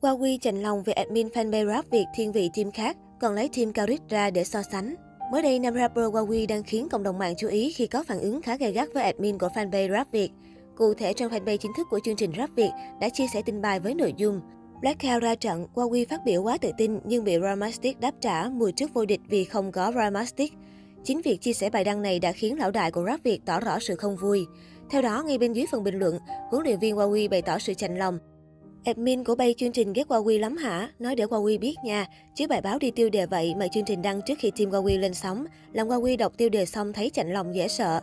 Huawei chạnh lòng về admin fanpage rap Việt thiên vị team khác, còn lấy team Karik ra để so sánh. Mới đây, nam rapper Huawei đang khiến cộng đồng mạng chú ý khi có phản ứng khá gay gắt với admin của fanpage rap Việt. Cụ thể, trong fanpage chính thức của chương trình Rap Việt đã chia sẻ tin bài với nội dung Black Blackout ra trận, Huawei phát biểu quá tự tin nhưng bị Ramastic đáp trả mùi trước vô địch vì không có Ramastic. Chính việc chia sẻ bài đăng này đã khiến lão đại của Rap Việt tỏ rõ sự không vui. Theo đó, ngay bên dưới phần bình luận, huấn luyện viên Huawei bày tỏ sự chạnh lòng. Admin của bay chương trình ghét Huawei lắm hả? Nói để Huawei biết nha. Chứ bài báo đi tiêu đề vậy mà chương trình đăng trước khi team Huawei lên sóng. Làm Huawei đọc tiêu đề xong thấy chạnh lòng dễ sợ.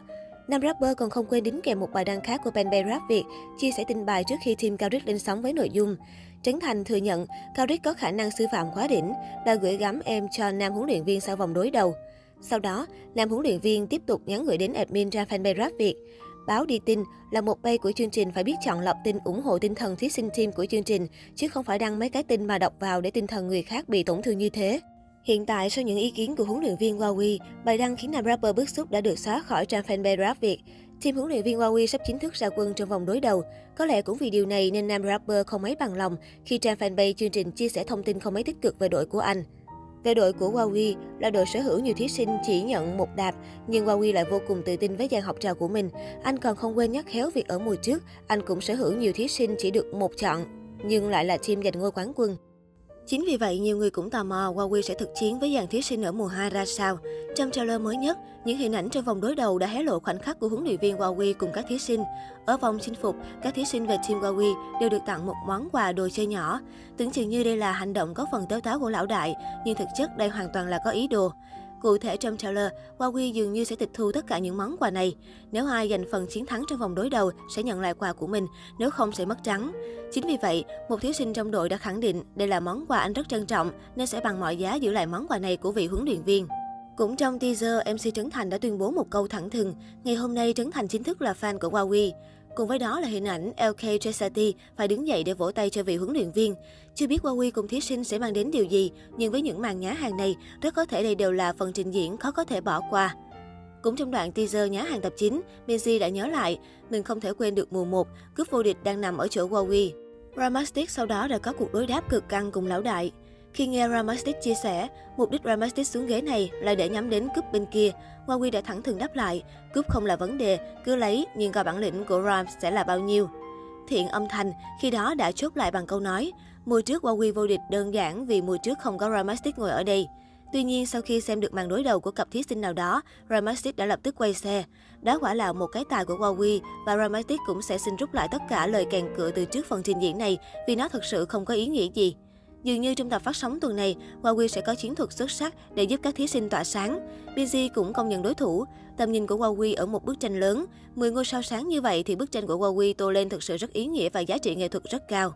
Nam rapper còn không quên đính kèm một bài đăng khác của fanpage Rap Việt, chia sẻ tin bài trước khi team Cao Rích lên sóng với nội dung. Trấn Thành thừa nhận Cao Rích có khả năng sư phạm quá đỉnh, đã gửi gắm em cho nam huấn luyện viên sau vòng đối đầu. Sau đó, nam huấn luyện viên tiếp tục nhắn gửi đến admin ra fanpage Rap Việt. Báo đi tin là một bay của chương trình phải biết chọn lọc tin ủng hộ tinh thần thí sinh team của chương trình, chứ không phải đăng mấy cái tin mà đọc vào để tinh thần người khác bị tổn thương như thế. Hiện tại, sau những ý kiến của huấn luyện viên Huawei, bài đăng khiến nam rapper bức xúc đã được xóa khỏi trang fanpage Rap Việt. Team huấn luyện viên Huawei sắp chính thức ra quân trong vòng đối đầu. Có lẽ cũng vì điều này nên nam rapper không mấy bằng lòng khi trang fanpage chương trình chia sẻ thông tin không mấy tích cực về đội của anh. Về đội của Huawei là đội sở hữu nhiều thí sinh chỉ nhận một đạp, nhưng Huawei lại vô cùng tự tin với dàn học trò của mình. Anh còn không quên nhắc khéo việc ở mùa trước, anh cũng sở hữu nhiều thí sinh chỉ được một chọn, nhưng lại là team giành ngôi quán quân. Chính vì vậy, nhiều người cũng tò mò Huawei sẽ thực chiến với dàn thí sinh ở mùa 2 ra sao. Trong trailer mới nhất, những hình ảnh trong vòng đối đầu đã hé lộ khoảnh khắc của huấn luyện viên Huawei cùng các thí sinh. Ở vòng chinh phục, các thí sinh về team Huawei đều được tặng một món quà đồ chơi nhỏ. Tưởng chừng như đây là hành động có phần tếu táo của lão đại, nhưng thực chất đây hoàn toàn là có ý đồ. Cụ thể trong trailer, Huawei dường như sẽ tịch thu tất cả những món quà này. Nếu ai giành phần chiến thắng trong vòng đối đầu sẽ nhận lại quà của mình, nếu không sẽ mất trắng. Chính vì vậy, một thí sinh trong đội đã khẳng định đây là món quà anh rất trân trọng nên sẽ bằng mọi giá giữ lại món quà này của vị huấn luyện viên. Cũng trong teaser, MC Trấn Thành đã tuyên bố một câu thẳng thừng, ngày hôm nay Trấn Thành chính thức là fan của Huawei. Cùng với đó là hình ảnh LK Tresati phải đứng dậy để vỗ tay cho vị huấn luyện viên. Chưa biết Huawei cùng thí sinh sẽ mang đến điều gì, nhưng với những màn nhá hàng này, rất có thể đây đều là phần trình diễn khó có thể bỏ qua. Cũng trong đoạn teaser nhá hàng tập 9, Benji đã nhớ lại, mình không thể quên được mùa 1, cướp vô địch đang nằm ở chỗ Huawei. Ramastic sau đó đã có cuộc đối đáp cực căng cùng lão đại. Khi nghe Ramastic chia sẻ, mục đích Ramastic xuống ghế này là để nhắm đến cướp bên kia, Huawei đã thẳng thừng đáp lại, cướp không là vấn đề, cứ lấy, nhưng coi bản lĩnh của Ram sẽ là bao nhiêu. Thiện âm thanh khi đó đã chốt lại bằng câu nói, mùa trước Huawei vô địch đơn giản vì mùa trước không có Ramastic ngồi ở đây. Tuy nhiên, sau khi xem được màn đối đầu của cặp thí sinh nào đó, Ramastic đã lập tức quay xe. Đó quả là một cái tài của Huawei và Ramastic cũng sẽ xin rút lại tất cả lời kèn cựa từ trước phần trình diễn này vì nó thực sự không có ý nghĩa gì. Dường như trong tập phát sóng tuần này, Huawei sẽ có chiến thuật xuất sắc để giúp các thí sinh tỏa sáng. BG cũng công nhận đối thủ. Tầm nhìn của Huawei ở một bức tranh lớn. 10 ngôi sao sáng như vậy thì bức tranh của Huawei tô lên thực sự rất ý nghĩa và giá trị nghệ thuật rất cao.